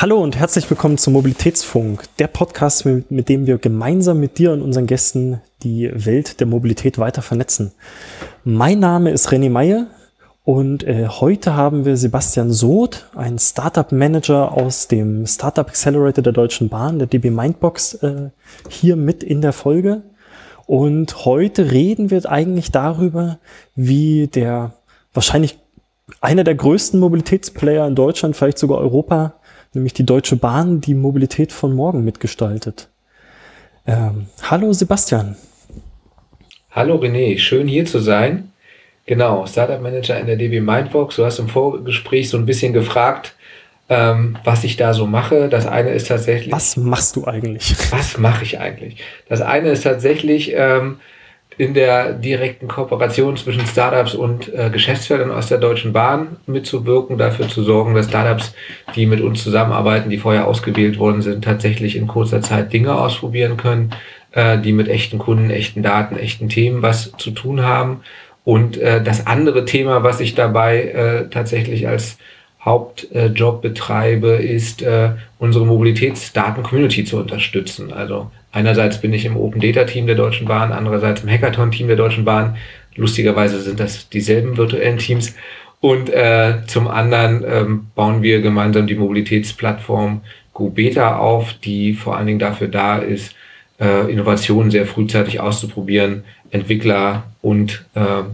Hallo und herzlich willkommen zum Mobilitätsfunk, der Podcast, mit, dem wir gemeinsam mit dir und unseren Gästen die Welt der Mobilität weiter vernetzen. Mein Name ist René Meyer und äh, heute haben wir Sebastian Soth, ein Startup Manager aus dem Startup Accelerator der Deutschen Bahn, der DB Mindbox, äh, hier mit in der Folge. Und heute reden wir eigentlich darüber, wie der wahrscheinlich einer der größten Mobilitätsplayer in Deutschland, vielleicht sogar Europa, nämlich die Deutsche Bahn, die Mobilität von morgen mitgestaltet. Ähm, hallo Sebastian. Hallo René, schön hier zu sein. Genau, Startup Manager in der DB Mindbox. Du hast im Vorgespräch so ein bisschen gefragt, ähm, was ich da so mache. Das eine ist tatsächlich. Was machst du eigentlich? Was mache ich eigentlich? Das eine ist tatsächlich ähm, in der direkten Kooperation zwischen Startups und äh, Geschäftsfeldern aus der Deutschen Bahn mitzuwirken, dafür zu sorgen, dass Startups, die mit uns zusammenarbeiten, die vorher ausgewählt worden sind, tatsächlich in kurzer Zeit Dinge ausprobieren können, äh, die mit echten Kunden, echten Daten, echten Themen was zu tun haben. Und äh, das andere Thema, was ich dabei äh, tatsächlich als Hauptjob betreibe, ist äh, unsere Mobilitätsdaten-Community zu unterstützen. Also einerseits bin ich im Open Data Team der Deutschen Bahn, andererseits im Hackathon Team der Deutschen Bahn. Lustigerweise sind das dieselben virtuellen Teams. Und äh, zum anderen ähm, bauen wir gemeinsam die Mobilitätsplattform GoBeta auf, die vor allen Dingen dafür da ist, äh, Innovationen sehr frühzeitig auszuprobieren, Entwickler und äh,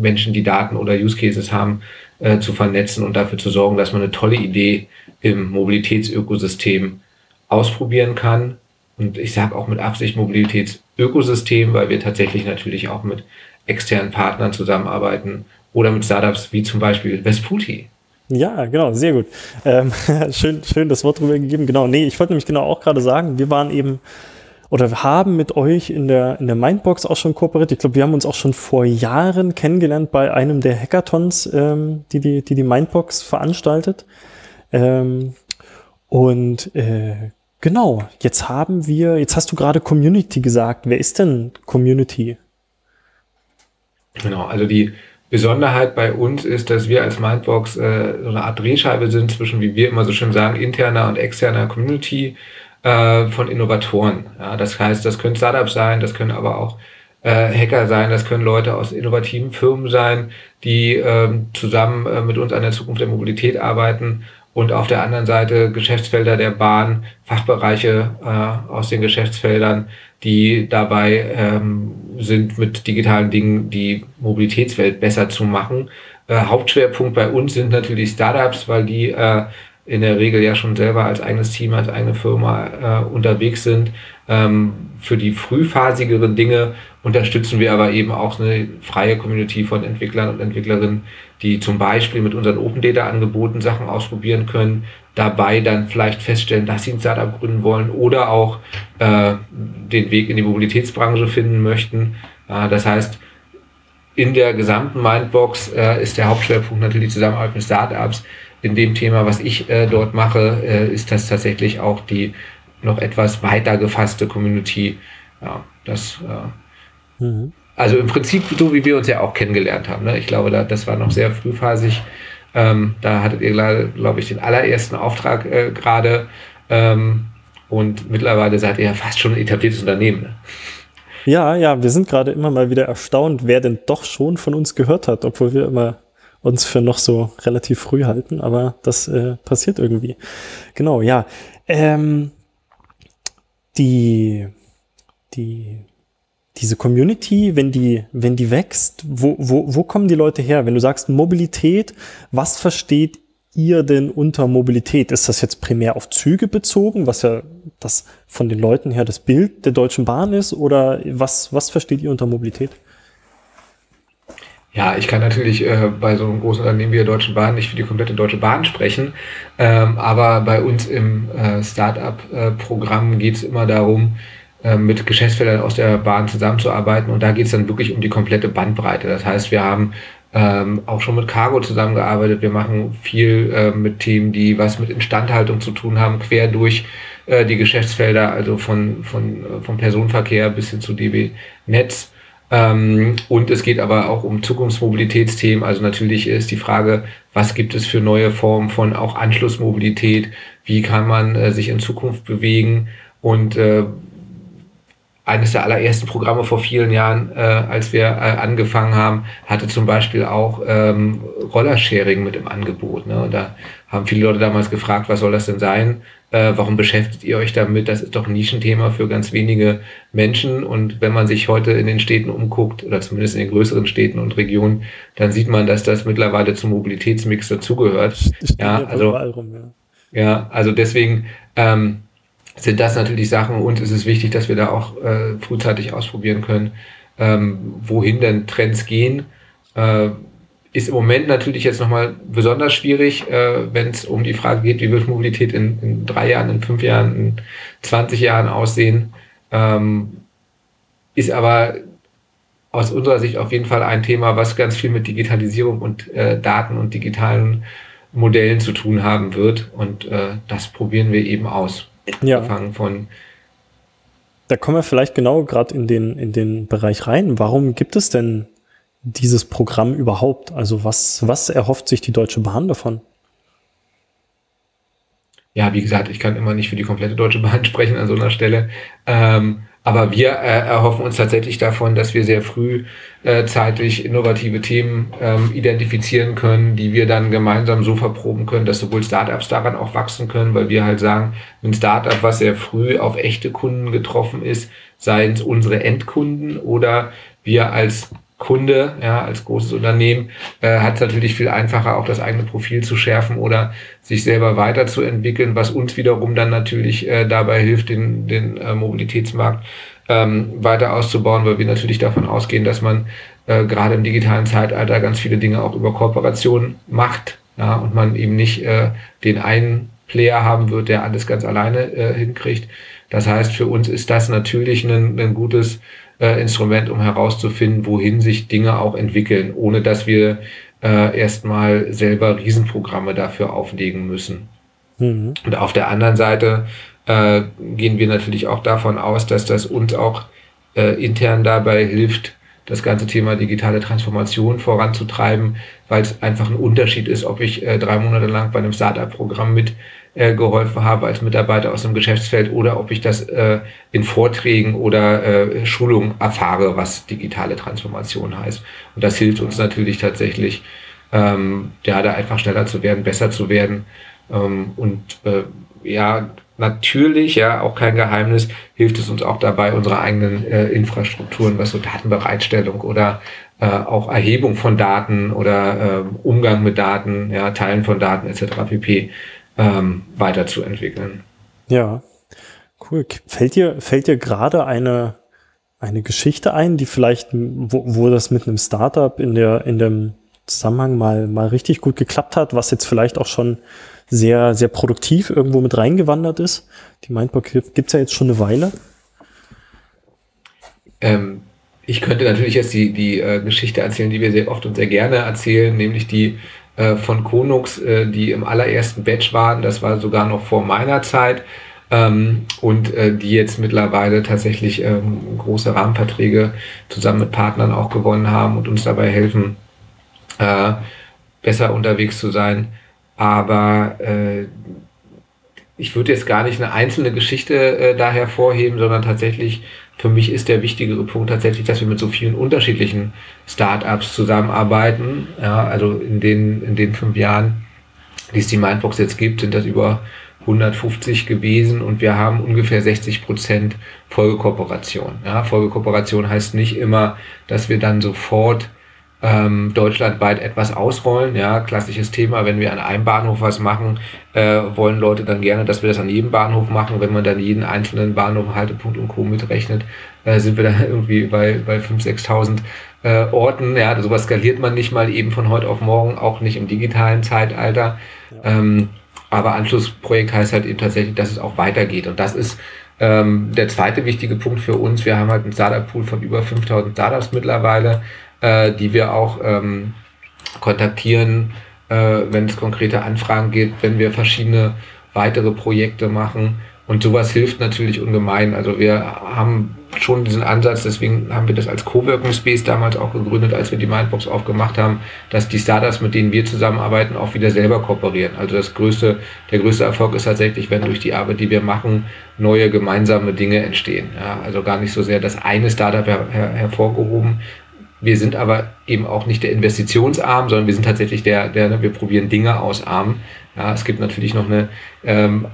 Menschen, die Daten oder Use Cases haben, äh, zu vernetzen und dafür zu sorgen, dass man eine tolle Idee im Mobilitätsökosystem ausprobieren kann. Und ich sage auch mit Absicht Mobilitätsökosystem, weil wir tatsächlich natürlich auch mit externen Partnern zusammenarbeiten oder mit Startups wie zum Beispiel Vesputi. Ja, genau, sehr gut. Ähm, schön, schön das Wort drüber gegeben. Genau, nee, ich wollte nämlich genau auch gerade sagen, wir waren eben oder haben mit euch in der, in der Mindbox auch schon kooperiert. Ich glaube, wir haben uns auch schon vor Jahren kennengelernt bei einem der Hackathons, ähm, die, die, die die Mindbox veranstaltet. Ähm, und äh, genau, jetzt haben wir, jetzt hast du gerade Community gesagt. Wer ist denn Community? Genau, also die Besonderheit bei uns ist, dass wir als Mindbox äh, so eine Art Drehscheibe sind zwischen, wie wir immer so schön sagen, interner und externer Community äh, von Innovatoren. Ja, das heißt, das können Startups sein, das können aber auch äh, Hacker sein, das können Leute aus innovativen Firmen sein, die ähm, zusammen äh, mit uns an der Zukunft der Mobilität arbeiten und auf der anderen Seite Geschäftsfelder der Bahn, Fachbereiche äh, aus den Geschäftsfeldern, die dabei ähm, sind, mit digitalen Dingen die Mobilitätswelt besser zu machen. Äh, Hauptschwerpunkt bei uns sind natürlich Startups, weil die äh, in der Regel ja schon selber als eigenes Team, als eigene Firma äh, unterwegs sind. Ähm, für die frühphasigeren Dinge unterstützen wir aber eben auch eine freie Community von Entwicklern und Entwicklerinnen, die zum Beispiel mit unseren Open Data Angeboten Sachen ausprobieren können, dabei dann vielleicht feststellen, dass sie ein Startup gründen wollen oder auch äh, den Weg in die Mobilitätsbranche finden möchten. Äh, das heißt, in der gesamten Mindbox äh, ist der Hauptschwerpunkt natürlich Zusammenarbeit mit Startups in dem Thema, was ich äh, dort mache, äh, ist das tatsächlich auch die noch etwas weiter gefasste Community. Ja, das, äh, mhm. also im Prinzip so, wie wir uns ja auch kennengelernt haben. Ne? Ich glaube, da, das war noch sehr frühphasig. Ähm, da hattet ihr, glaube ich, den allerersten Auftrag äh, gerade. Ähm, und mittlerweile seid ihr ja fast schon ein etabliertes Unternehmen. Ne? Ja, ja, wir sind gerade immer mal wieder erstaunt, wer denn doch schon von uns gehört hat, obwohl wir immer uns für noch so relativ früh halten, aber das äh, passiert irgendwie. Genau, ja. Ähm, die, die, diese Community, wenn die, wenn die wächst, wo, wo, wo kommen die Leute her? Wenn du sagst Mobilität, was versteht ihr denn unter Mobilität? Ist das jetzt primär auf Züge bezogen, was ja das von den Leuten her das Bild der Deutschen Bahn ist? Oder was, was versteht ihr unter Mobilität? Ja, ich kann natürlich äh, bei so einem großen Unternehmen wie der Deutschen Bahn nicht für die komplette Deutsche Bahn sprechen, ähm, aber bei uns im äh, Startup-Programm geht es immer darum, äh, mit Geschäftsfeldern aus der Bahn zusammenzuarbeiten und da geht es dann wirklich um die komplette Bandbreite. Das heißt, wir haben ähm, auch schon mit Cargo zusammengearbeitet, wir machen viel äh, mit Themen, die was mit Instandhaltung zu tun haben, quer durch äh, die Geschäftsfelder, also von, von, äh, vom Personenverkehr bis hin zu DB Netz. Ähm, und es geht aber auch um Zukunftsmobilitätsthemen. Also natürlich ist die Frage, was gibt es für neue Formen von auch Anschlussmobilität, wie kann man äh, sich in Zukunft bewegen und äh, eines der allerersten Programme vor vielen Jahren, äh, als wir äh, angefangen haben, hatte zum Beispiel auch ähm, Rollersharing mit im Angebot. Ne? Und da haben viele Leute damals gefragt, was soll das denn sein? Äh, warum beschäftigt ihr euch damit? Das ist doch ein Nischenthema für ganz wenige Menschen. Und wenn man sich heute in den Städten umguckt, oder zumindest in den größeren Städten und Regionen, dann sieht man, dass das mittlerweile zum Mobilitätsmix dazugehört. Ja, also, rum, ja. ja, also deswegen ähm, sind das natürlich Sachen, und es ist wichtig, dass wir da auch äh, frühzeitig ausprobieren können, ähm, wohin denn Trends gehen. Äh, ist im Moment natürlich jetzt nochmal besonders schwierig, äh, wenn es um die Frage geht, wie wird Mobilität in, in, drei Jahren, in fünf Jahren, in 20 Jahren aussehen. Ähm, ist aber aus unserer Sicht auf jeden Fall ein Thema, was ganz viel mit Digitalisierung und äh, Daten und digitalen Modellen zu tun haben wird. Und äh, das probieren wir eben aus. Ja. von. Da kommen wir vielleicht genau gerade in den, in den Bereich rein. Warum gibt es denn dieses Programm überhaupt? Also was, was erhofft sich die Deutsche Bahn davon? Ja, wie gesagt, ich kann immer nicht für die komplette Deutsche Bahn sprechen an so einer Stelle. Ähm, aber wir äh, erhoffen uns tatsächlich davon, dass wir sehr früh äh, zeitlich innovative Themen ähm, identifizieren können, die wir dann gemeinsam so verproben können, dass sowohl Startups daran auch wachsen können, weil wir halt sagen, ein Startup, was sehr früh auf echte Kunden getroffen ist, seien es unsere Endkunden oder wir als Kunde, ja, als großes Unternehmen, äh, hat es natürlich viel einfacher, auch das eigene Profil zu schärfen oder sich selber weiterzuentwickeln, was uns wiederum dann natürlich äh, dabei hilft, den, den äh, Mobilitätsmarkt ähm, weiter auszubauen, weil wir natürlich davon ausgehen, dass man äh, gerade im digitalen Zeitalter ganz viele Dinge auch über Kooperation macht, ja, und man eben nicht äh, den einen Player haben wird, der alles ganz alleine äh, hinkriegt. Das heißt, für uns ist das natürlich ein, ein gutes äh, Instrument, um herauszufinden, wohin sich Dinge auch entwickeln, ohne dass wir äh, erstmal selber Riesenprogramme dafür auflegen müssen. Mhm. Und auf der anderen Seite äh, gehen wir natürlich auch davon aus, dass das uns auch äh, intern dabei hilft, das ganze Thema digitale Transformation voranzutreiben, weil es einfach ein Unterschied ist, ob ich äh, drei Monate lang bei einem Startup-Programm mit äh, geholfen habe als Mitarbeiter aus dem Geschäftsfeld oder ob ich das äh, in Vorträgen oder äh, Schulungen erfahre, was digitale Transformation heißt. Und das hilft uns natürlich tatsächlich, ähm, ja, da einfach schneller zu werden, besser zu werden. Ähm, und äh, ja, natürlich, ja, auch kein Geheimnis, hilft es uns auch dabei, unsere eigenen äh, Infrastrukturen, was so Datenbereitstellung oder äh, auch Erhebung von Daten oder äh, Umgang mit Daten, ja, Teilen von Daten etc. pp ähm, weiterzuentwickeln. Ja, cool. Fällt dir, fällt dir gerade eine, eine Geschichte ein, die vielleicht, wo, wo das mit einem Startup in der, in dem Zusammenhang mal, mal richtig gut geklappt hat, was jetzt vielleicht auch schon sehr, sehr produktiv irgendwo mit reingewandert ist? Die Mindbook gibt es ja jetzt schon eine Weile. Ähm, ich könnte natürlich jetzt die, die äh, Geschichte erzählen, die wir sehr oft und sehr gerne erzählen, nämlich die äh, von Konux, äh, die im allerersten Batch waren. Das war sogar noch vor meiner Zeit. Ähm, und äh, die jetzt mittlerweile tatsächlich ähm, große Rahmenverträge zusammen mit Partnern auch gewonnen haben und uns dabei helfen, äh, besser unterwegs zu sein. Aber äh, ich würde jetzt gar nicht eine einzelne Geschichte äh, da hervorheben, sondern tatsächlich für mich ist der wichtigere Punkt tatsächlich, dass wir mit so vielen unterschiedlichen Startups zusammenarbeiten. Ja, also in den, in den fünf Jahren, die es die Mindbox jetzt gibt, sind das über 150 gewesen und wir haben ungefähr 60 Prozent Folgekooperation. Ja, Folgekooperation heißt nicht immer, dass wir dann sofort ähm, deutschlandweit etwas ausrollen. Ja, klassisches Thema, wenn wir an einem Bahnhof was machen, äh, wollen Leute dann gerne, dass wir das an jedem Bahnhof machen. Wenn man dann jeden einzelnen Bahnhof, Haltepunkt und Co. mitrechnet, äh, sind wir dann irgendwie bei, bei 5.000, 6.000 äh, Orten. Ja, sowas skaliert man nicht mal eben von heute auf morgen, auch nicht im digitalen Zeitalter. Ja. Ähm, aber Anschlussprojekt heißt halt eben tatsächlich, dass es auch weitergeht. Und das ist ähm, der zweite wichtige Punkt für uns. Wir haben halt einen Startup-Pool von über 5000 Startups mittlerweile äh, die wir auch ähm, kontaktieren, äh, wenn es konkrete Anfragen gibt, wenn wir verschiedene weitere Projekte machen. Und sowas hilft natürlich ungemein. Also wir haben schon diesen Ansatz, deswegen haben wir das als Coworking Space damals auch gegründet, als wir die Mindbox aufgemacht haben, dass die Startups, mit denen wir zusammenarbeiten, auch wieder selber kooperieren. Also das größte, der größte Erfolg ist tatsächlich, wenn durch die Arbeit, die wir machen, neue gemeinsame Dinge entstehen. Ja, also gar nicht so sehr das eine Startup her, her, hervorgehoben. Wir sind aber eben auch nicht der Investitionsarm, sondern wir sind tatsächlich der, der wir probieren Dinge aus Arm. Ja, es gibt natürlich noch eine ähm,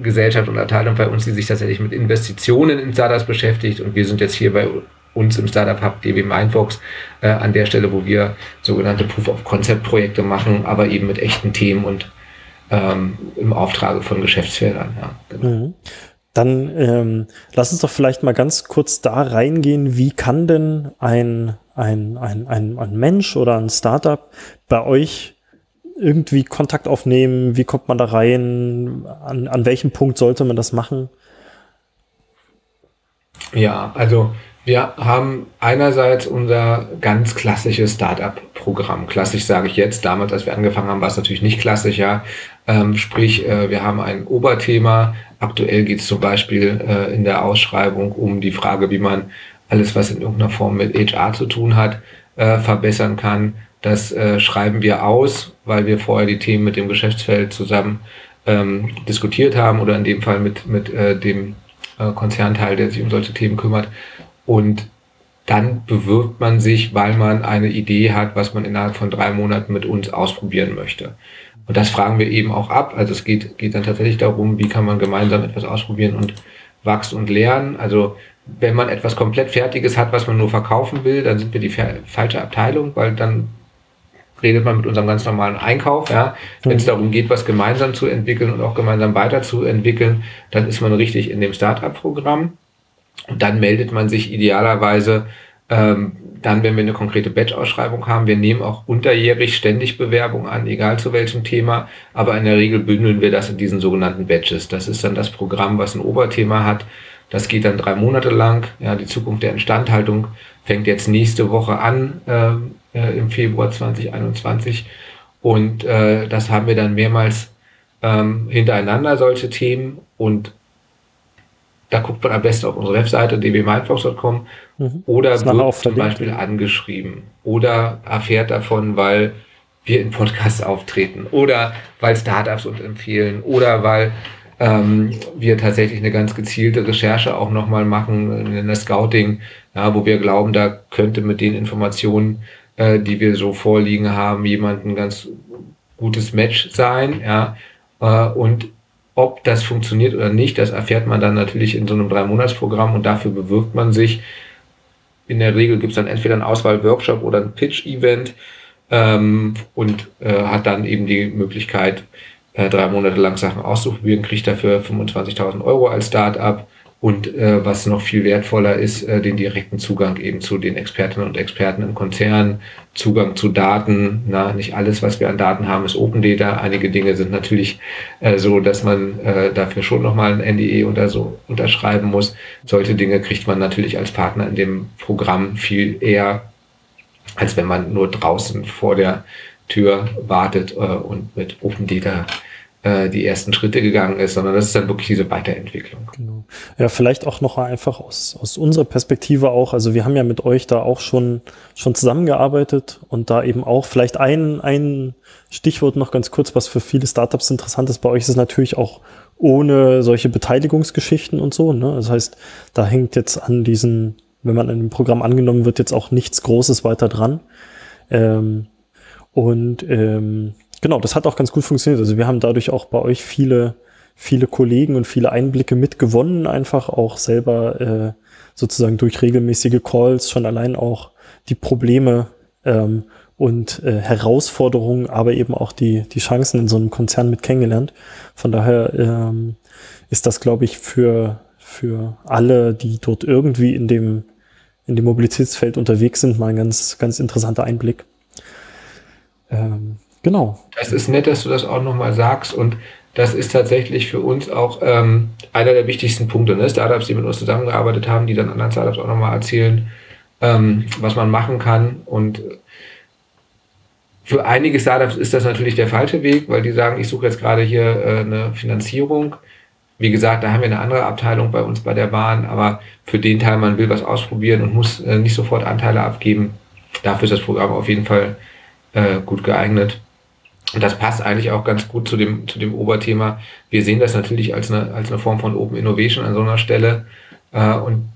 Gesellschaft und Abteilung bei uns, die sich tatsächlich mit Investitionen in Startups beschäftigt. Und wir sind jetzt hier bei uns im Startup Hub DB Mindbox äh, an der Stelle, wo wir sogenannte Proof of Concept Projekte machen, aber eben mit echten Themen und ähm, im Auftrage von Geschäftsfeldern. Ja, genau. mhm. Dann ähm, lass uns doch vielleicht mal ganz kurz da reingehen. Wie kann denn ein, ein, ein, ein, ein Mensch oder ein Startup bei euch irgendwie Kontakt aufnehmen? Wie kommt man da rein? An, an welchem Punkt sollte man das machen? Ja, also wir haben einerseits unser ganz klassisches Startup-Programm. Klassisch sage ich jetzt. Damals, als wir angefangen haben, war es natürlich nicht klassisch, ja. Ähm, sprich, äh, wir haben ein Oberthema. Aktuell geht es zum Beispiel äh, in der Ausschreibung um die Frage, wie man alles, was in irgendeiner Form mit HR zu tun hat, äh, verbessern kann. Das äh, schreiben wir aus, weil wir vorher die Themen mit dem Geschäftsfeld zusammen ähm, diskutiert haben oder in dem Fall mit, mit äh, dem äh, Konzernteil, der sich um solche Themen kümmert. Und dann bewirbt man sich, weil man eine Idee hat, was man innerhalb von drei Monaten mit uns ausprobieren möchte. Und das fragen wir eben auch ab. Also es geht, geht dann tatsächlich darum, wie kann man gemeinsam etwas ausprobieren und wachsen und lernen. Also wenn man etwas komplett Fertiges hat, was man nur verkaufen will, dann sind wir die falsche Abteilung, weil dann redet man mit unserem ganz normalen Einkauf. Ja. Wenn es mhm. darum geht, was gemeinsam zu entwickeln und auch gemeinsam weiterzuentwickeln, dann ist man richtig in dem Startup-Programm. Und dann meldet man sich idealerweise ähm, dann, wenn wir eine konkrete Batch-Ausschreibung haben. Wir nehmen auch unterjährig ständig Bewerbungen an, egal zu welchem Thema. Aber in der Regel bündeln wir das in diesen sogenannten Batches. Das ist dann das Programm, was ein Oberthema hat. Das geht dann drei Monate lang. Ja, die Zukunft der Instandhaltung fängt jetzt nächste Woche an. Ähm, äh, im Februar 2021. Und äh, das haben wir dann mehrmals ähm, hintereinander, solche Themen. Und da guckt man am besten auf unsere Webseite dbmindfox.com mhm. oder wird zum Beispiel angeschrieben oder erfährt davon, weil wir in Podcasts auftreten oder weil Startups uns empfehlen oder weil ähm, wir tatsächlich eine ganz gezielte Recherche auch nochmal machen in der Scouting, ja, wo wir glauben, da könnte mit den Informationen äh, die wir so vorliegen haben, jemand ein ganz gutes Match sein, ja. Äh, und ob das funktioniert oder nicht, das erfährt man dann natürlich in so einem Drei-Monats-Programm und dafür bewirbt man sich. In der Regel gibt es dann entweder einen Auswahl-Workshop oder ein Pitch-Event ähm, und äh, hat dann eben die Möglichkeit, äh, drei Monate lang Sachen auszuprobieren, kriegt dafür 25.000 Euro als Start-up und äh, was noch viel wertvoller ist, äh, den direkten Zugang eben zu den Expertinnen und Experten im Konzern, Zugang zu Daten. Na, nicht alles, was wir an Daten haben, ist Open Data. Einige Dinge sind natürlich äh, so, dass man äh, dafür schon nochmal ein NDE oder so unterschreiben muss. Solche Dinge kriegt man natürlich als Partner in dem Programm viel eher, als wenn man nur draußen vor der Tür wartet äh, und mit Open Data äh, die ersten Schritte gegangen ist, sondern das ist dann wirklich diese Weiterentwicklung. Genau. Ja, vielleicht auch noch einfach aus, aus unserer Perspektive auch. Also wir haben ja mit euch da auch schon, schon zusammengearbeitet und da eben auch vielleicht ein, ein Stichwort noch ganz kurz, was für viele Startups interessant ist. Bei euch ist es natürlich auch ohne solche Beteiligungsgeschichten und so. Ne? Das heißt, da hängt jetzt an diesen, wenn man in dem Programm angenommen wird, jetzt auch nichts Großes weiter dran. Ähm, und ähm, genau, das hat auch ganz gut funktioniert. Also wir haben dadurch auch bei euch viele, viele Kollegen und viele Einblicke mitgewonnen, einfach auch selber äh, sozusagen durch regelmäßige Calls schon allein auch die Probleme ähm, und äh, Herausforderungen, aber eben auch die, die Chancen in so einem Konzern mit kennengelernt. Von daher ähm, ist das, glaube ich, für, für alle, die dort irgendwie in dem, in dem Mobilitätsfeld unterwegs sind, mal ein ganz, ganz interessanter Einblick. Ähm, Genau. Das ist nett, dass du das auch nochmal sagst und das ist tatsächlich für uns auch ähm, einer der wichtigsten Punkte. Ne? Startups, die mit uns zusammengearbeitet haben, die dann anderen Startups auch nochmal erzählen, ähm, was man machen kann. Und für einige Startups ist das natürlich der falsche Weg, weil die sagen, ich suche jetzt gerade hier äh, eine Finanzierung wie gesagt, da haben wir eine andere Abteilung bei uns bei der Bahn, aber für den Teil, man will was ausprobieren und muss äh, nicht sofort Anteile abgeben, dafür ist das Programm auf jeden Fall äh, gut geeignet. Und das passt eigentlich auch ganz gut zu dem, zu dem Oberthema. Wir sehen das natürlich als eine, als eine Form von Open Innovation an so einer Stelle. Äh, und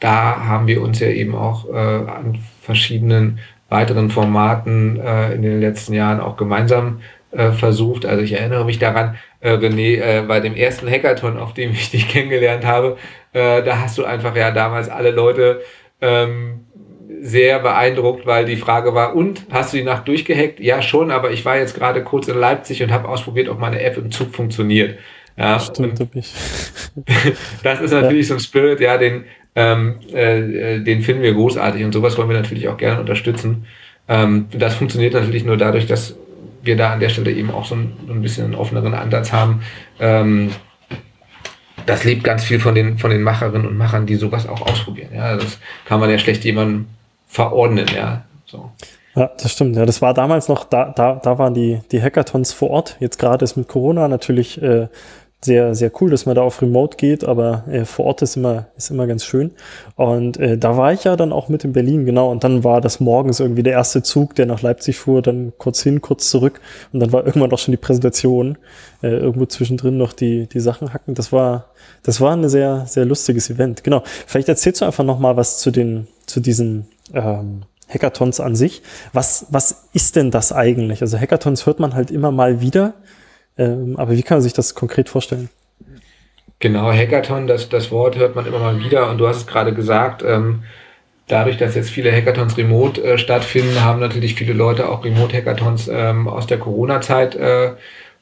da haben wir uns ja eben auch äh, an verschiedenen weiteren Formaten äh, in den letzten Jahren auch gemeinsam äh, versucht. Also ich erinnere mich daran, äh, René, äh, bei dem ersten Hackathon, auf dem ich dich kennengelernt habe, äh, da hast du einfach ja damals alle Leute ähm, sehr beeindruckt, weil die Frage war, und hast du die Nacht durchgehackt? Ja, schon, aber ich war jetzt gerade kurz in Leipzig und habe ausprobiert, ob meine App im Zug funktioniert. Ja, Stimmt, ich. das ist natürlich ja. so ein Spirit, ja, den, ähm, äh, den finden wir großartig und sowas wollen wir natürlich auch gerne unterstützen. Ähm, das funktioniert natürlich nur dadurch, dass wir da an der Stelle eben auch so ein, so ein bisschen einen offeneren Ansatz haben. Ähm, das lebt ganz viel von den, von den Macherinnen und Machern, die sowas auch ausprobieren. Ja, das kann man ja schlecht jemandem verordnen, ja. So. Ja, das stimmt. Ja, das war damals noch, da, da, da waren die, die Hackathons vor Ort. Jetzt gerade ist mit Corona natürlich äh, sehr, sehr cool, dass man da auf Remote geht, aber äh, vor Ort ist immer, ist immer ganz schön. Und äh, da war ich ja dann auch mit in Berlin, genau. Und dann war das morgens irgendwie der erste Zug, der nach Leipzig fuhr, dann kurz hin, kurz zurück. Und dann war irgendwann auch schon die Präsentation, äh, irgendwo zwischendrin noch die, die Sachen hacken. Das war, das war ein sehr, sehr lustiges Event. Genau. Vielleicht erzählst du einfach noch mal was zu den, zu diesen, ähm, Hackathons an sich. Was, was ist denn das eigentlich? Also Hackathons hört man halt immer mal wieder. Ähm, aber wie kann man sich das konkret vorstellen? Genau, Hackathon, das, das Wort hört man immer mal wieder und du hast es gerade gesagt, ähm, dadurch, dass jetzt viele Hackathons remote äh, stattfinden, haben natürlich viele Leute auch Remote-Hackathons ähm, aus der Corona-Zeit äh,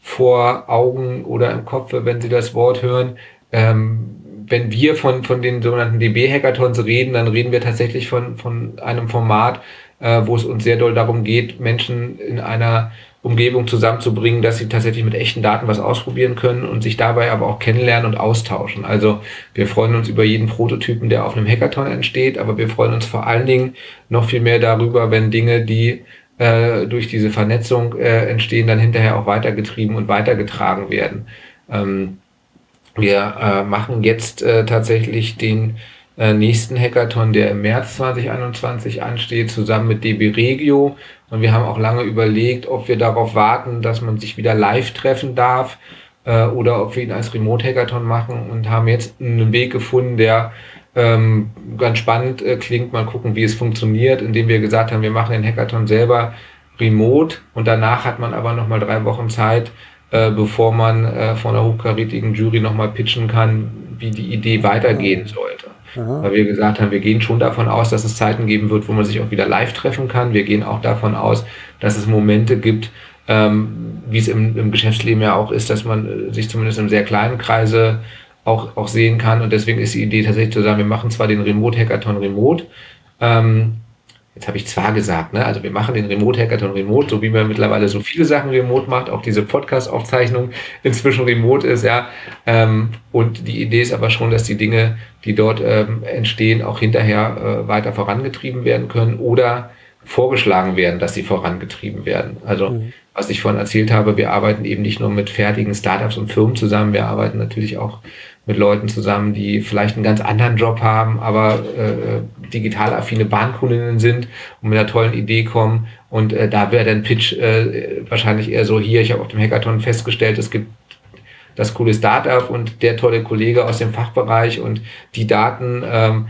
vor Augen oder im Kopf, wenn sie das Wort hören. Ähm, wenn wir von, von den sogenannten DB-Hackathons reden, dann reden wir tatsächlich von, von einem Format, äh, wo es uns sehr doll darum geht, Menschen in einer Umgebung zusammenzubringen, dass sie tatsächlich mit echten Daten was ausprobieren können und sich dabei aber auch kennenlernen und austauschen. Also wir freuen uns über jeden Prototypen, der auf einem Hackathon entsteht, aber wir freuen uns vor allen Dingen noch viel mehr darüber, wenn Dinge, die äh, durch diese Vernetzung äh, entstehen, dann hinterher auch weitergetrieben und weitergetragen werden. Ähm, wir äh, machen jetzt äh, tatsächlich den nächsten Hackathon, der im März 2021 ansteht, zusammen mit DB Regio. Und wir haben auch lange überlegt, ob wir darauf warten, dass man sich wieder live treffen darf äh, oder ob wir ihn als Remote-Hackathon machen und haben jetzt einen Weg gefunden, der ähm, ganz spannend äh, klingt. Mal gucken, wie es funktioniert, indem wir gesagt haben, wir machen den Hackathon selber remote und danach hat man aber nochmal drei Wochen Zeit, äh, bevor man äh, vor einer hochkarätigen Jury nochmal pitchen kann, wie die Idee weitergehen sollte. Aha. Weil wir gesagt haben, wir gehen schon davon aus, dass es Zeiten geben wird, wo man sich auch wieder live treffen kann. Wir gehen auch davon aus, dass es Momente gibt, ähm, wie es im, im Geschäftsleben ja auch ist, dass man äh, sich zumindest in sehr kleinen Kreise auch, auch sehen kann. Und deswegen ist die Idee tatsächlich zu sagen, wir machen zwar den Remote-Hackathon remote, ähm, jetzt habe ich zwar gesagt, ne, also wir machen den Remote-Hackathon remote, so wie man mittlerweile so viele Sachen remote macht, auch diese Podcast-Aufzeichnung inzwischen remote ist, ja. Ähm, und die Idee ist aber schon, dass die Dinge, die dort ähm, entstehen, auch hinterher äh, weiter vorangetrieben werden können oder vorgeschlagen werden, dass sie vorangetrieben werden. Also mhm. Was ich vorhin erzählt habe, wir arbeiten eben nicht nur mit fertigen Startups und Firmen zusammen, wir arbeiten natürlich auch mit Leuten zusammen, die vielleicht einen ganz anderen Job haben, aber äh, digital affine Bahnkundinnen sind und mit einer tollen Idee kommen. Und äh, da wäre dann Pitch äh, wahrscheinlich eher so hier. Ich habe auf dem Hackathon festgestellt, es gibt das coole Startup und der tolle Kollege aus dem Fachbereich und die Daten ähm,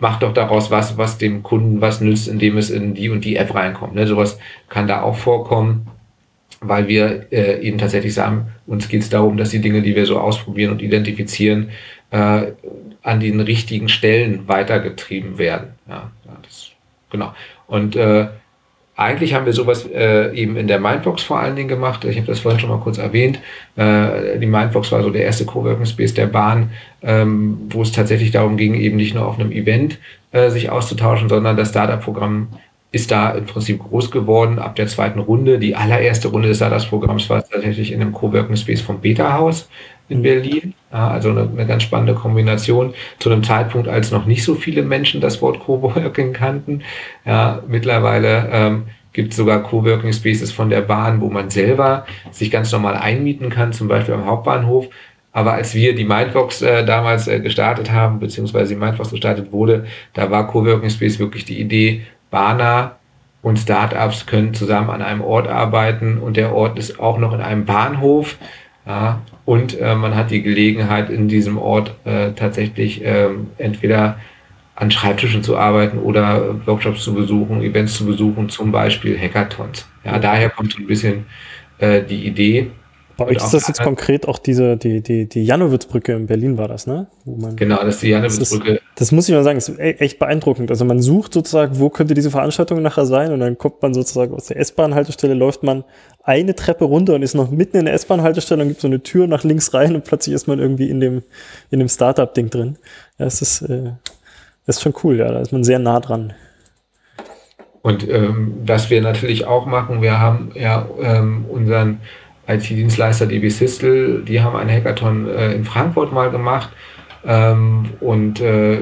macht doch daraus was, was dem Kunden was nützt, indem es in die und die App reinkommt. Ne? Sowas kann da auch vorkommen weil wir äh, eben tatsächlich sagen, uns geht es darum, dass die Dinge, die wir so ausprobieren und identifizieren, äh, an den richtigen Stellen weitergetrieben werden. Ja, das, genau. Und äh, eigentlich haben wir sowas äh, eben in der Mindbox vor allen Dingen gemacht. Ich habe das vorhin schon mal kurz erwähnt. Äh, die Mindbox war so der erste Coworking Space der Bahn, ähm, wo es tatsächlich darum ging, eben nicht nur auf einem Event äh, sich auszutauschen, sondern das Startup-Programm ist da im Prinzip groß geworden ab der zweiten Runde. Die allererste Runde des SADAS-Programms war tatsächlich in einem Coworking Space vom Beta-Haus in mhm. Berlin. Also eine, eine, ganz spannende Kombination zu einem Zeitpunkt, als noch nicht so viele Menschen das Wort Coworking kannten. Ja, mittlerweile ähm, gibt es sogar Coworking Spaces von der Bahn, wo man selber sich ganz normal einmieten kann, zum Beispiel am Hauptbahnhof. Aber als wir die Mindbox äh, damals äh, gestartet haben, beziehungsweise die Mindbox gestartet wurde, da war Coworking Space wirklich die Idee, Bahner und Startups können zusammen an einem Ort arbeiten und der Ort ist auch noch in einem Bahnhof. Ja, und äh, man hat die Gelegenheit, in diesem Ort äh, tatsächlich ähm, entweder an Schreibtischen zu arbeiten oder Workshops zu besuchen, Events zu besuchen, zum Beispiel Hackathons. Ja, daher kommt so ein bisschen äh, die Idee. Bei euch ist das jetzt konkret auch diese, die, die, die Janowitzbrücke in Berlin war das, ne? genau, das ist die Janowitzbrücke. Das, das, muss ich mal sagen, ist e-, echt beeindruckend. Also man sucht sozusagen, wo könnte diese Veranstaltung nachher sein und dann kommt man sozusagen aus der S-Bahn-Haltestelle, läuft man eine Treppe runter und ist noch mitten in der S-Bahn-Haltestelle und gibt so eine Tür nach links rein und plötzlich ist man irgendwie in dem, in dem Startup-Ding drin. Ja, das ist, äh, das ist schon cool, ja, da ist man sehr nah dran. Und ähm, was wir natürlich auch machen, wir haben ja ähm, unseren IT-Dienstleister DB Systel, die haben einen Hackathon äh, in Frankfurt mal gemacht. Ähm, und äh,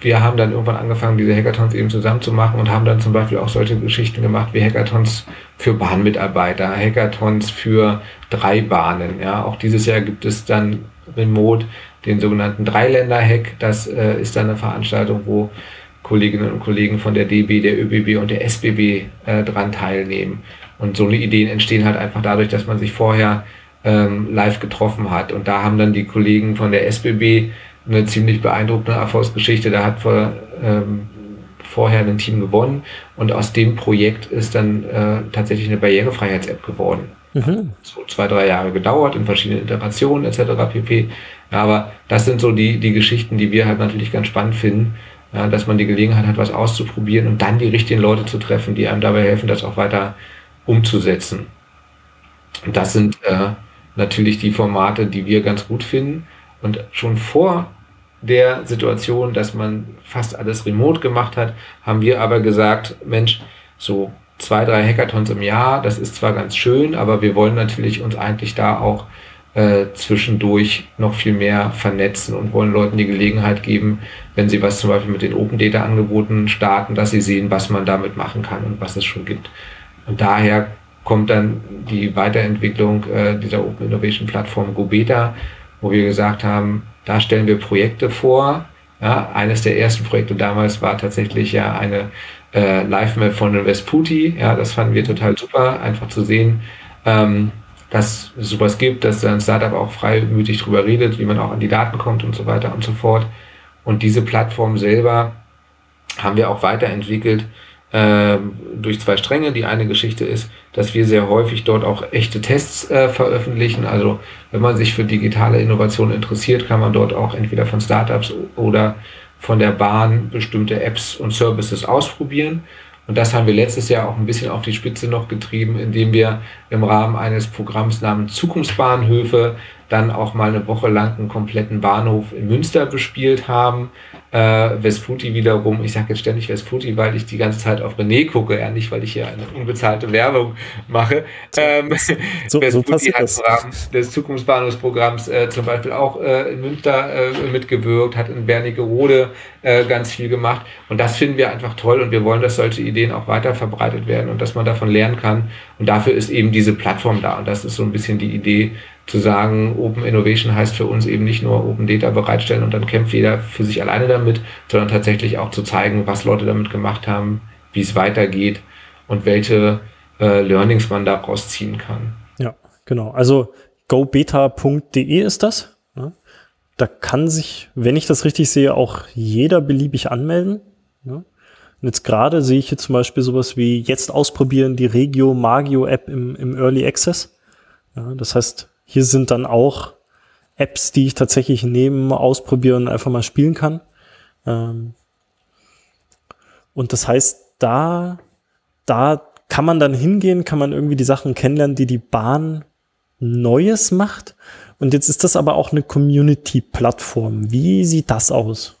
wir haben dann irgendwann angefangen, diese Hackathons eben zusammen zu machen und haben dann zum Beispiel auch solche Geschichten gemacht wie Hackathons für Bahnmitarbeiter, Hackathons für drei Bahnen. Ja, auch dieses Jahr gibt es dann remote den sogenannten Dreiländer-Hack. Das äh, ist dann eine Veranstaltung, wo Kolleginnen und Kollegen von der DB, der ÖBB und der SBB äh, dran teilnehmen. Und so eine Ideen entstehen halt einfach dadurch, dass man sich vorher ähm, live getroffen hat. Und da haben dann die Kollegen von der SBB eine ziemlich beeindruckende Erfolgsgeschichte. Da hat vor, ähm, vorher ein Team gewonnen und aus dem Projekt ist dann äh, tatsächlich eine Barrierefreiheits-App geworden. Mhm. So zwei, drei Jahre gedauert in verschiedenen Iterationen etc. pp. Ja, aber das sind so die, die Geschichten, die wir halt natürlich ganz spannend finden, ja, dass man die Gelegenheit hat, was auszuprobieren und dann die richtigen Leute zu treffen, die einem dabei helfen, das auch weiter umzusetzen. Das sind äh, natürlich die Formate, die wir ganz gut finden. Und schon vor der Situation, dass man fast alles remote gemacht hat, haben wir aber gesagt, Mensch, so zwei, drei Hackathons im Jahr, das ist zwar ganz schön, aber wir wollen natürlich uns eigentlich da auch äh, zwischendurch noch viel mehr vernetzen und wollen Leuten die Gelegenheit geben, wenn sie was zum Beispiel mit den Open Data Angeboten starten, dass sie sehen, was man damit machen kann und was es schon gibt. Und daher kommt dann die Weiterentwicklung äh, dieser Open Innovation Plattform GoBeta, wo wir gesagt haben, da stellen wir Projekte vor. Ja, eines der ersten Projekte damals war tatsächlich ja eine äh, Live-Map von Vesputi. Ja, das fanden wir total super, einfach zu sehen, ähm, dass es sowas gibt, dass ein Startup auch freimütig drüber redet, wie man auch an die Daten kommt und so weiter und so fort. Und diese Plattform selber haben wir auch weiterentwickelt durch zwei Stränge. Die eine Geschichte ist, dass wir sehr häufig dort auch echte Tests äh, veröffentlichen. Also wenn man sich für digitale Innovation interessiert, kann man dort auch entweder von Startups oder von der Bahn bestimmte Apps und Services ausprobieren. Und das haben wir letztes Jahr auch ein bisschen auf die Spitze noch getrieben, indem wir im Rahmen eines Programms namens Zukunftsbahnhöfe dann auch mal eine Woche lang einen kompletten Bahnhof in Münster bespielt haben. Äh, Vesputi wiederum, ich sage jetzt ständig Vesputi, weil ich die ganze Zeit auf René gucke, ja nicht, weil ich hier eine unbezahlte Werbung mache. Ähm, so, Vesputi so hat im Rahmen des Zukunftsbahnhofsprogramms äh, zum Beispiel auch äh, in Münster äh, mitgewirkt, hat in Wernigerode äh, ganz viel gemacht. Und das finden wir einfach toll und wir wollen, dass solche Ideen auch weiter verbreitet werden und dass man davon lernen kann. Und dafür ist eben diese Plattform da. Und das ist so ein bisschen die Idee, zu sagen, Open Innovation heißt für uns eben nicht nur Open Data bereitstellen und dann kämpft jeder für sich alleine damit, sondern tatsächlich auch zu zeigen, was Leute damit gemacht haben, wie es weitergeht und welche äh, Learnings man daraus ziehen kann. Ja, genau. Also gobeta.de ist das. Ne? Da kann sich, wenn ich das richtig sehe, auch jeder beliebig anmelden. Ne? Und jetzt gerade sehe ich hier zum Beispiel sowas wie jetzt ausprobieren die Regio Magio App im, im Early Access. Ja, das heißt, hier sind dann auch Apps, die ich tatsächlich nehmen, ausprobieren, einfach mal spielen kann. Ähm und das heißt, da, da kann man dann hingehen, kann man irgendwie die Sachen kennenlernen, die die Bahn Neues macht. Und jetzt ist das aber auch eine Community-Plattform. Wie sieht das aus?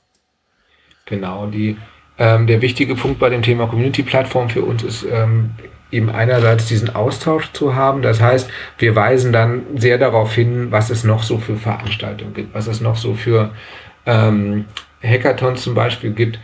Genau, die, ähm, der wichtige Punkt bei dem Thema Community-Plattform für uns ist, ähm, eben einerseits diesen Austausch zu haben. Das heißt, wir weisen dann sehr darauf hin, was es noch so für Veranstaltungen gibt, was es noch so für ähm, Hackathons zum Beispiel gibt.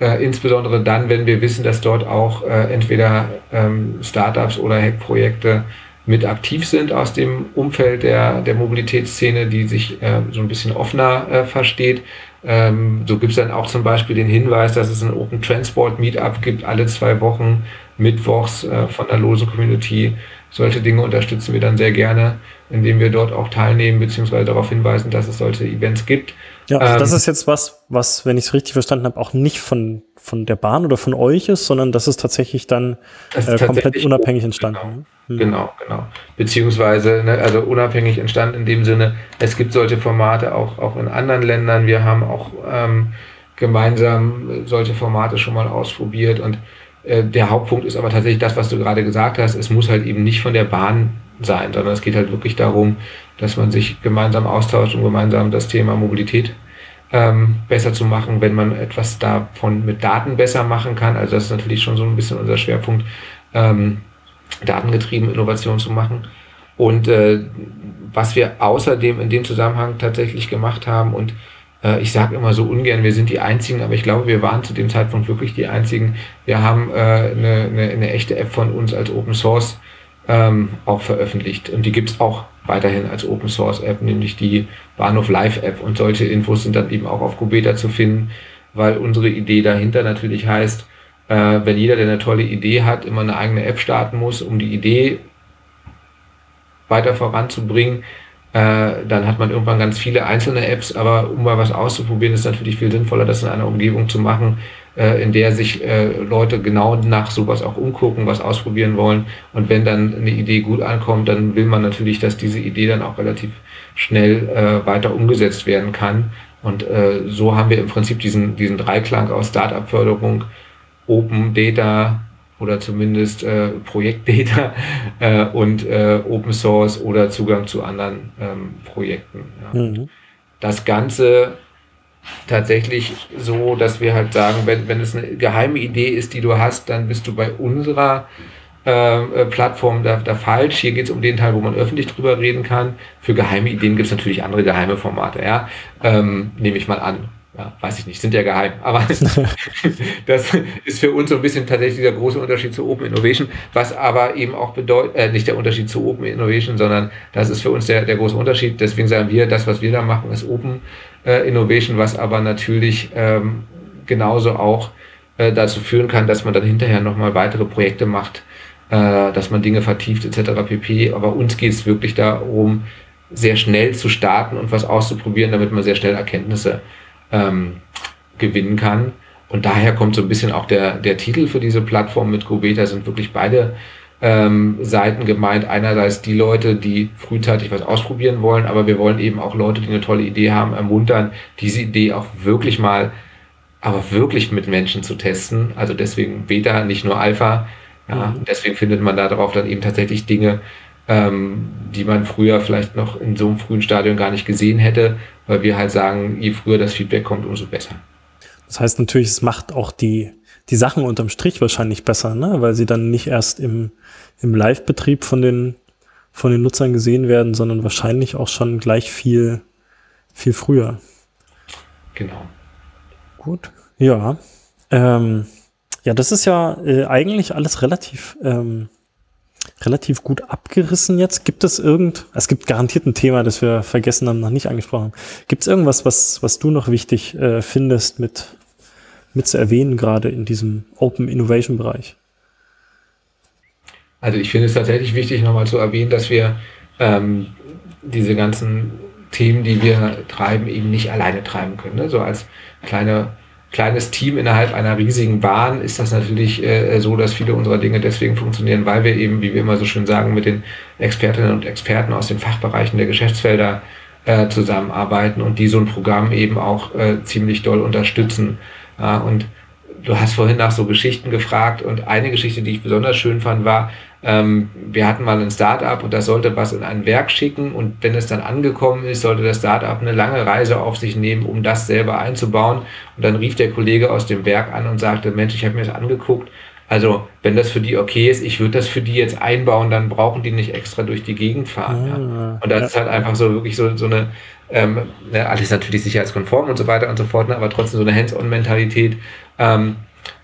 Äh, insbesondere dann, wenn wir wissen, dass dort auch äh, entweder ähm, Startups oder Hackprojekte mit aktiv sind aus dem Umfeld der, der Mobilitätsszene, die sich äh, so ein bisschen offener äh, versteht. Ähm, so gibt es dann auch zum Beispiel den Hinweis, dass es ein Open Transport Meetup gibt, alle zwei Wochen, mittwochs äh, von der Lose Community. Solche Dinge unterstützen wir dann sehr gerne, indem wir dort auch teilnehmen, beziehungsweise darauf hinweisen, dass es solche Events gibt. Ja, also ähm, das ist jetzt was, was, wenn ich es richtig verstanden habe, auch nicht von, von der Bahn oder von euch ist, sondern das ist tatsächlich dann ist äh, komplett unabhängig entstanden. Genau. Hm. Genau, genau. Beziehungsweise, ne, also unabhängig entstanden in dem Sinne, es gibt solche Formate auch, auch in anderen Ländern. Wir haben auch ähm, gemeinsam solche Formate schon mal ausprobiert und der Hauptpunkt ist aber tatsächlich das, was du gerade gesagt hast. Es muss halt eben nicht von der Bahn sein, sondern es geht halt wirklich darum, dass man sich gemeinsam austauscht und gemeinsam das Thema Mobilität ähm, besser zu machen, wenn man etwas davon mit Daten besser machen kann. Also das ist natürlich schon so ein bisschen unser Schwerpunkt, ähm, datengetrieben Innovation zu machen. Und äh, was wir außerdem in dem Zusammenhang tatsächlich gemacht haben und äh, ich sage immer so ungern, wir sind die Einzigen, aber ich glaube, wir waren zu dem Zeitpunkt wirklich die Einzigen. Wir haben äh, eine, eine, eine echte App von uns als Open Source ähm, auch veröffentlicht. Und die gibt's auch weiterhin als Open Source App, nämlich die Bahnhof Live App. Und solche Infos sind dann eben auch auf Kubeta zu finden, weil unsere Idee dahinter natürlich heißt, äh, wenn jeder, der eine tolle Idee hat, immer eine eigene App starten muss, um die Idee weiter voranzubringen, äh, dann hat man irgendwann ganz viele einzelne Apps, aber um mal was auszuprobieren, ist natürlich viel sinnvoller, das in einer Umgebung zu machen, äh, in der sich äh, Leute genau nach sowas auch umgucken, was ausprobieren wollen. Und wenn dann eine Idee gut ankommt, dann will man natürlich, dass diese Idee dann auch relativ schnell äh, weiter umgesetzt werden kann. Und äh, so haben wir im Prinzip diesen, diesen Dreiklang aus Startup-Förderung, Open Data, oder zumindest äh, Projektdata äh, und äh, Open Source oder Zugang zu anderen ähm, Projekten. Ja. Mhm. Das Ganze tatsächlich so, dass wir halt sagen, wenn, wenn es eine geheime Idee ist, die du hast, dann bist du bei unserer ähm, äh, Plattform da, da falsch. Hier geht es um den Teil, wo man öffentlich drüber reden kann. Für geheime Ideen gibt es natürlich andere geheime Formate, ja. Ähm, nehme ich mal an ja, weiß ich nicht, sind ja geheim. Aber das ist für uns so ein bisschen tatsächlich der große Unterschied zu Open Innovation, was aber eben auch bedeutet, äh, nicht der Unterschied zu Open Innovation, sondern das ist für uns der, der große Unterschied. Deswegen sagen wir, das, was wir da machen, ist Open äh, Innovation, was aber natürlich ähm, genauso auch äh, dazu führen kann, dass man dann hinterher nochmal weitere Projekte macht, äh, dass man Dinge vertieft etc. pp. Aber uns geht es wirklich darum, sehr schnell zu starten und was auszuprobieren, damit man sehr schnell Erkenntnisse ähm, gewinnen kann. Und daher kommt so ein bisschen auch der, der Titel für diese Plattform mit Cubeta, sind wirklich beide ähm, Seiten gemeint. Einerseits die Leute, die frühzeitig was ausprobieren wollen, aber wir wollen eben auch Leute, die eine tolle Idee haben, ermuntern, diese Idee auch wirklich mal, aber wirklich mit Menschen zu testen. Also deswegen Beta, nicht nur Alpha. Ja, mhm. deswegen findet man darauf dann eben tatsächlich Dinge, ähm, die man früher vielleicht noch in so einem frühen Stadion gar nicht gesehen hätte, weil wir halt sagen, je früher das Feedback kommt, umso besser. Das heißt natürlich, es macht auch die, die Sachen unterm Strich wahrscheinlich besser, ne? weil sie dann nicht erst im, im Live-Betrieb von den, von den Nutzern gesehen werden, sondern wahrscheinlich auch schon gleich viel, viel früher. Genau. Gut, ja. Ähm, ja, das ist ja äh, eigentlich alles relativ ähm, relativ gut abgerissen jetzt. Gibt es irgend, es gibt garantiert ein Thema, das wir vergessen haben, noch nicht angesprochen haben. Gibt es irgendwas, was, was du noch wichtig äh, findest mit, mit zu erwähnen, gerade in diesem Open Innovation Bereich? Also ich finde es tatsächlich wichtig, nochmal zu erwähnen, dass wir ähm, diese ganzen Themen, die wir treiben, eben nicht alleine treiben können. Ne? So als kleine kleines Team innerhalb einer riesigen Bahn ist das natürlich äh, so, dass viele unserer Dinge deswegen funktionieren, weil wir eben, wie wir immer so schön sagen, mit den Expertinnen und Experten aus den Fachbereichen der Geschäftsfelder äh, zusammenarbeiten und die so ein Programm eben auch äh, ziemlich doll unterstützen. Ja, und du hast vorhin nach so Geschichten gefragt und eine Geschichte, die ich besonders schön fand, war, ähm, wir hatten mal ein Startup und das sollte was in ein Werk schicken und wenn es dann angekommen ist, sollte das Startup eine lange Reise auf sich nehmen, um das selber einzubauen. Und dann rief der Kollege aus dem Werk an und sagte, Mensch, ich habe mir das angeguckt. Also, wenn das für die okay ist, ich würde das für die jetzt einbauen, dann brauchen die nicht extra durch die Gegend fahren. Ah, ja. Und das ja. ist halt einfach so wirklich so, so eine, ähm, ne, alles natürlich sicherheitskonform und so weiter und so fort, ne, aber trotzdem so eine Hands-on-Mentalität. Ähm,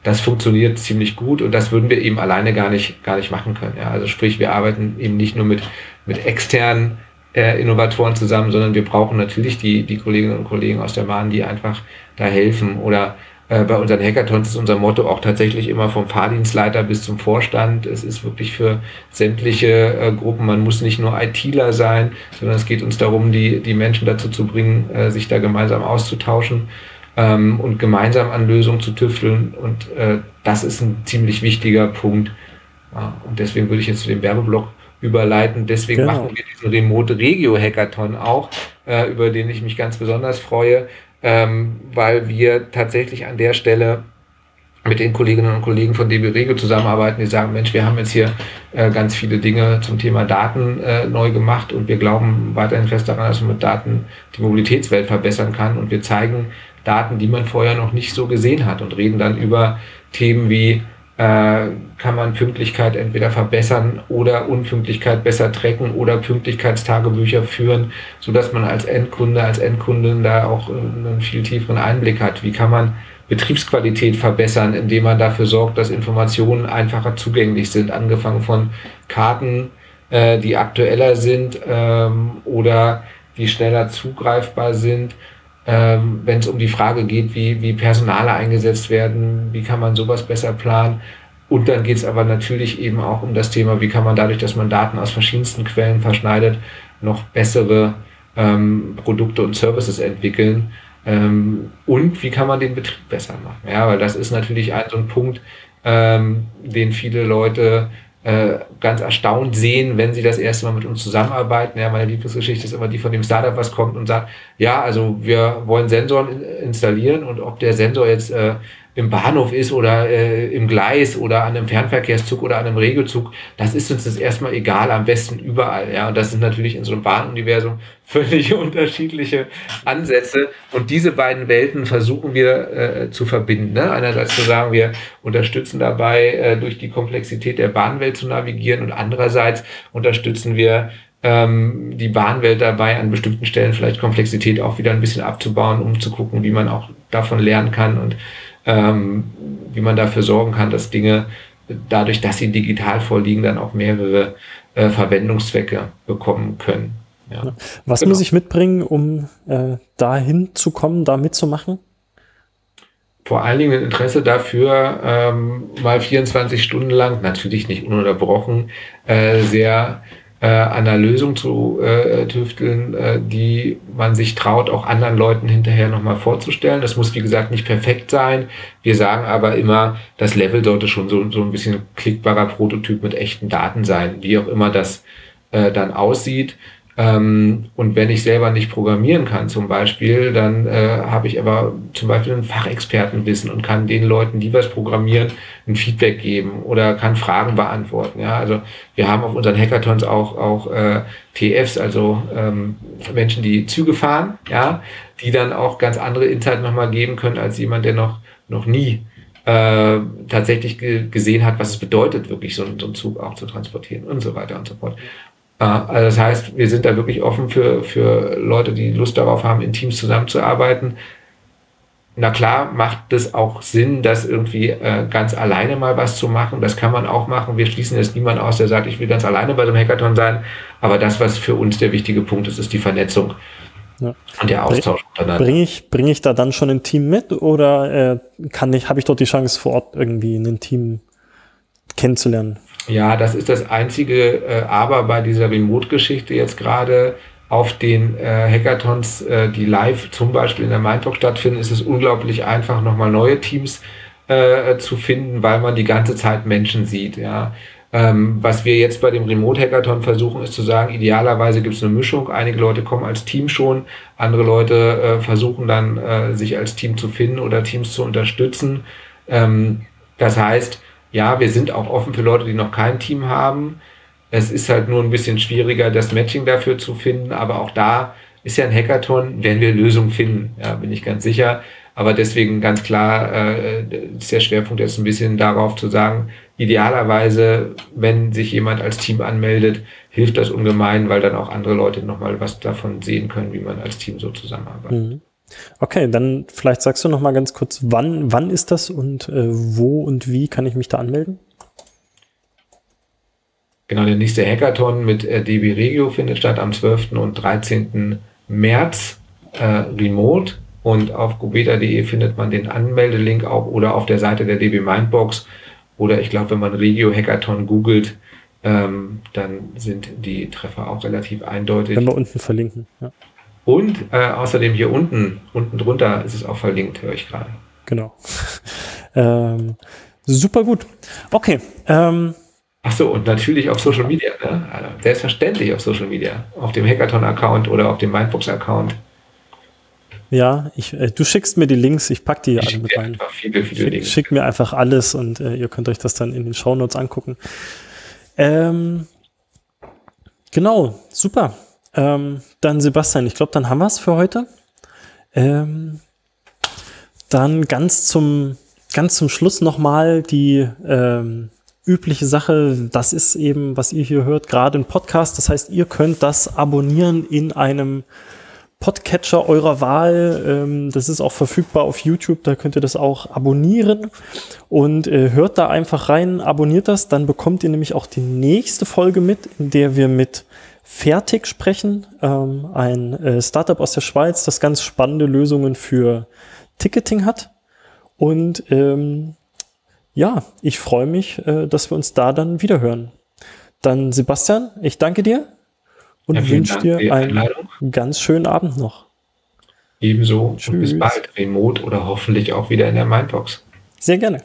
das funktioniert ziemlich gut und das würden wir eben alleine gar nicht, gar nicht machen können. Ja. Also sprich, wir arbeiten eben nicht nur mit, mit externen äh, Innovatoren zusammen, sondern wir brauchen natürlich die, die Kolleginnen und Kollegen aus der Bahn, die einfach da helfen. Oder äh, bei unseren Hackathons ist unser Motto auch tatsächlich immer vom Fahrdienstleiter bis zum Vorstand. Es ist wirklich für sämtliche äh, Gruppen. Man muss nicht nur ITler sein, sondern es geht uns darum, die, die Menschen dazu zu bringen, äh, sich da gemeinsam auszutauschen ähm, und gemeinsam an Lösungen zu tüfteln. Und äh, das ist ein ziemlich wichtiger Punkt. Ja, und deswegen würde ich jetzt zu dem Werbeblock überleiten. Deswegen genau. machen wir diesen Remote Regio Hackathon auch, äh, über den ich mich ganz besonders freue, ähm, weil wir tatsächlich an der Stelle mit den Kolleginnen und Kollegen von DB Regio zusammenarbeiten, die sagen, Mensch, wir haben jetzt hier äh, ganz viele Dinge zum Thema Daten äh, neu gemacht und wir glauben weiterhin fest daran, dass man mit Daten die Mobilitätswelt verbessern kann und wir zeigen Daten, die man vorher noch nicht so gesehen hat und reden dann über Themen wie kann man Pünktlichkeit entweder verbessern oder Unpünktlichkeit besser tracken oder Pünktlichkeitstagebücher führen, so dass man als Endkunde, als Endkundin da auch einen viel tieferen Einblick hat. Wie kann man Betriebsqualität verbessern, indem man dafür sorgt, dass Informationen einfacher zugänglich sind, angefangen von Karten, äh, die aktueller sind ähm, oder die schneller zugreifbar sind. Ähm, wenn es um die Frage geht, wie, wie Personale eingesetzt werden, wie kann man sowas besser planen. Und dann geht es aber natürlich eben auch um das Thema, wie kann man dadurch, dass man Daten aus verschiedensten Quellen verschneidet, noch bessere ähm, Produkte und Services entwickeln. Ähm, und wie kann man den Betrieb besser machen? Ja, weil das ist natürlich ein so ein Punkt, ähm, den viele Leute äh, ganz erstaunt sehen, wenn sie das erste Mal mit uns zusammenarbeiten. Ja, meine Lieblingsgeschichte ist immer die von dem Startup, was kommt und sagt, ja, also wir wollen Sensoren installieren und ob der Sensor jetzt äh, im Bahnhof ist oder äh, im Gleis oder an einem Fernverkehrszug oder an einem Regelzug, das ist uns das erstmal egal, am besten überall. Ja, und das sind natürlich in so einem Bahnuniversum völlig unterschiedliche Ansätze. Und diese beiden Welten versuchen wir äh, zu verbinden. Ne? Einerseits zu sagen, wir unterstützen dabei, äh, durch die Komplexität der Bahnwelt zu navigieren und andererseits unterstützen wir ähm, die Bahnwelt dabei, an bestimmten Stellen vielleicht Komplexität auch wieder ein bisschen abzubauen, um zu gucken, wie man auch davon lernen kann und ähm, wie man dafür sorgen kann, dass Dinge dadurch, dass sie digital vorliegen, dann auch mehrere äh, Verwendungszwecke bekommen können. Ja. Was genau. muss ich mitbringen, um äh, dahin zu kommen, da mitzumachen? Vor allen Dingen ein Interesse dafür, ähm, mal 24 Stunden lang, natürlich nicht ununterbrochen, äh, sehr äh, an einer Lösung zu äh, tüfteln, äh, die man sich traut, auch anderen Leuten hinterher nochmal vorzustellen. Das muss, wie gesagt, nicht perfekt sein. Wir sagen aber immer, das Level sollte schon so, so ein bisschen klickbarer Prototyp mit echten Daten sein, wie auch immer das äh, dann aussieht. Ähm, und wenn ich selber nicht programmieren kann zum Beispiel, dann äh, habe ich aber zum Beispiel ein Fachexpertenwissen und kann den Leuten, die was programmieren, ein Feedback geben oder kann Fragen beantworten. Ja, also wir haben auf unseren Hackathons auch auch äh, TFs, also ähm, Menschen, die Züge fahren, ja, die dann auch ganz andere Insights nochmal geben können als jemand, der noch noch nie äh, tatsächlich gesehen hat, was es bedeutet, wirklich so, so einen Zug auch zu transportieren und so weiter und so fort. Also das heißt, wir sind da wirklich offen für, für Leute, die Lust darauf haben, in Teams zusammenzuarbeiten. Na klar, macht es auch Sinn, das irgendwie äh, ganz alleine mal was zu machen. Das kann man auch machen. Wir schließen jetzt niemanden aus, der sagt, ich will ganz alleine bei dem Hackathon sein. Aber das, was für uns der wichtige Punkt ist, ist die Vernetzung ja. und der Austausch untereinander. Bringe ich, bring ich da dann schon ein Team mit oder äh, kann ich, habe ich dort die Chance, vor Ort irgendwie ein Team kennenzulernen? Ja, das ist das einzige äh, Aber bei dieser Remote-Geschichte jetzt gerade auf den äh, Hackathons, äh, die live zum Beispiel in der Mindbox stattfinden, ist es unglaublich einfach, nochmal neue Teams äh, zu finden, weil man die ganze Zeit Menschen sieht. Ja. Ähm, was wir jetzt bei dem Remote-Hackathon versuchen, ist zu sagen, idealerweise gibt es eine Mischung. Einige Leute kommen als Team schon, andere Leute äh, versuchen dann, äh, sich als Team zu finden oder Teams zu unterstützen. Ähm, das heißt, ja, wir sind auch offen für Leute, die noch kein Team haben. Es ist halt nur ein bisschen schwieriger, das Matching dafür zu finden, aber auch da ist ja ein Hackathon, werden wir Lösungen finden, ja, bin ich ganz sicher. Aber deswegen ganz klar äh, ist der Schwerpunkt jetzt ein bisschen darauf zu sagen, idealerweise, wenn sich jemand als Team anmeldet, hilft das ungemein, weil dann auch andere Leute nochmal was davon sehen können, wie man als Team so zusammenarbeitet. Mhm. Okay, dann vielleicht sagst du noch mal ganz kurz, wann, wann ist das und äh, wo und wie kann ich mich da anmelden? Genau, der nächste Hackathon mit äh, DB Regio findet statt am 12. und 13. März äh, remote und auf gobeta.de findet man den Anmeldelink auch oder auf der Seite der DB Mindbox oder ich glaube, wenn man Regio Hackathon googelt, ähm, dann sind die Treffer auch relativ eindeutig. Wenn wir unten verlinken. Ja. Und äh, außerdem hier unten, unten drunter ist es auch verlinkt, höre ich gerade. Genau. ähm, super gut. Okay. Ähm, Ach so, und natürlich auf Social Media, ne? Also, selbstverständlich auf Social Media. Auf dem Hackathon-Account oder auf dem Mindbox-Account. Ja, ich, äh, du schickst mir die Links, ich packe die ich alle mit rein. Viele, viele schick, schick mir einfach alles und äh, ihr könnt euch das dann in den Shownotes angucken. Ähm, genau, super. Ähm, dann Sebastian, ich glaube, dann haben wir es für heute. Ähm, dann ganz zum, ganz zum Schluss nochmal die ähm, übliche Sache. Das ist eben, was ihr hier hört, gerade ein Podcast. Das heißt, ihr könnt das abonnieren in einem Podcatcher eurer Wahl. Ähm, das ist auch verfügbar auf YouTube, da könnt ihr das auch abonnieren und äh, hört da einfach rein, abonniert das, dann bekommt ihr nämlich auch die nächste Folge mit, in der wir mit Fertig sprechen, ähm, ein äh, Startup aus der Schweiz, das ganz spannende Lösungen für Ticketing hat. Und ähm, ja, ich freue mich, äh, dass wir uns da dann wieder hören. Dann Sebastian, ich danke dir und ja, wünsche dir einen ganz schönen Abend noch. Ebenso. Tschüss. Und bis bald, remote oder hoffentlich auch wieder in der Mindbox. Sehr gerne.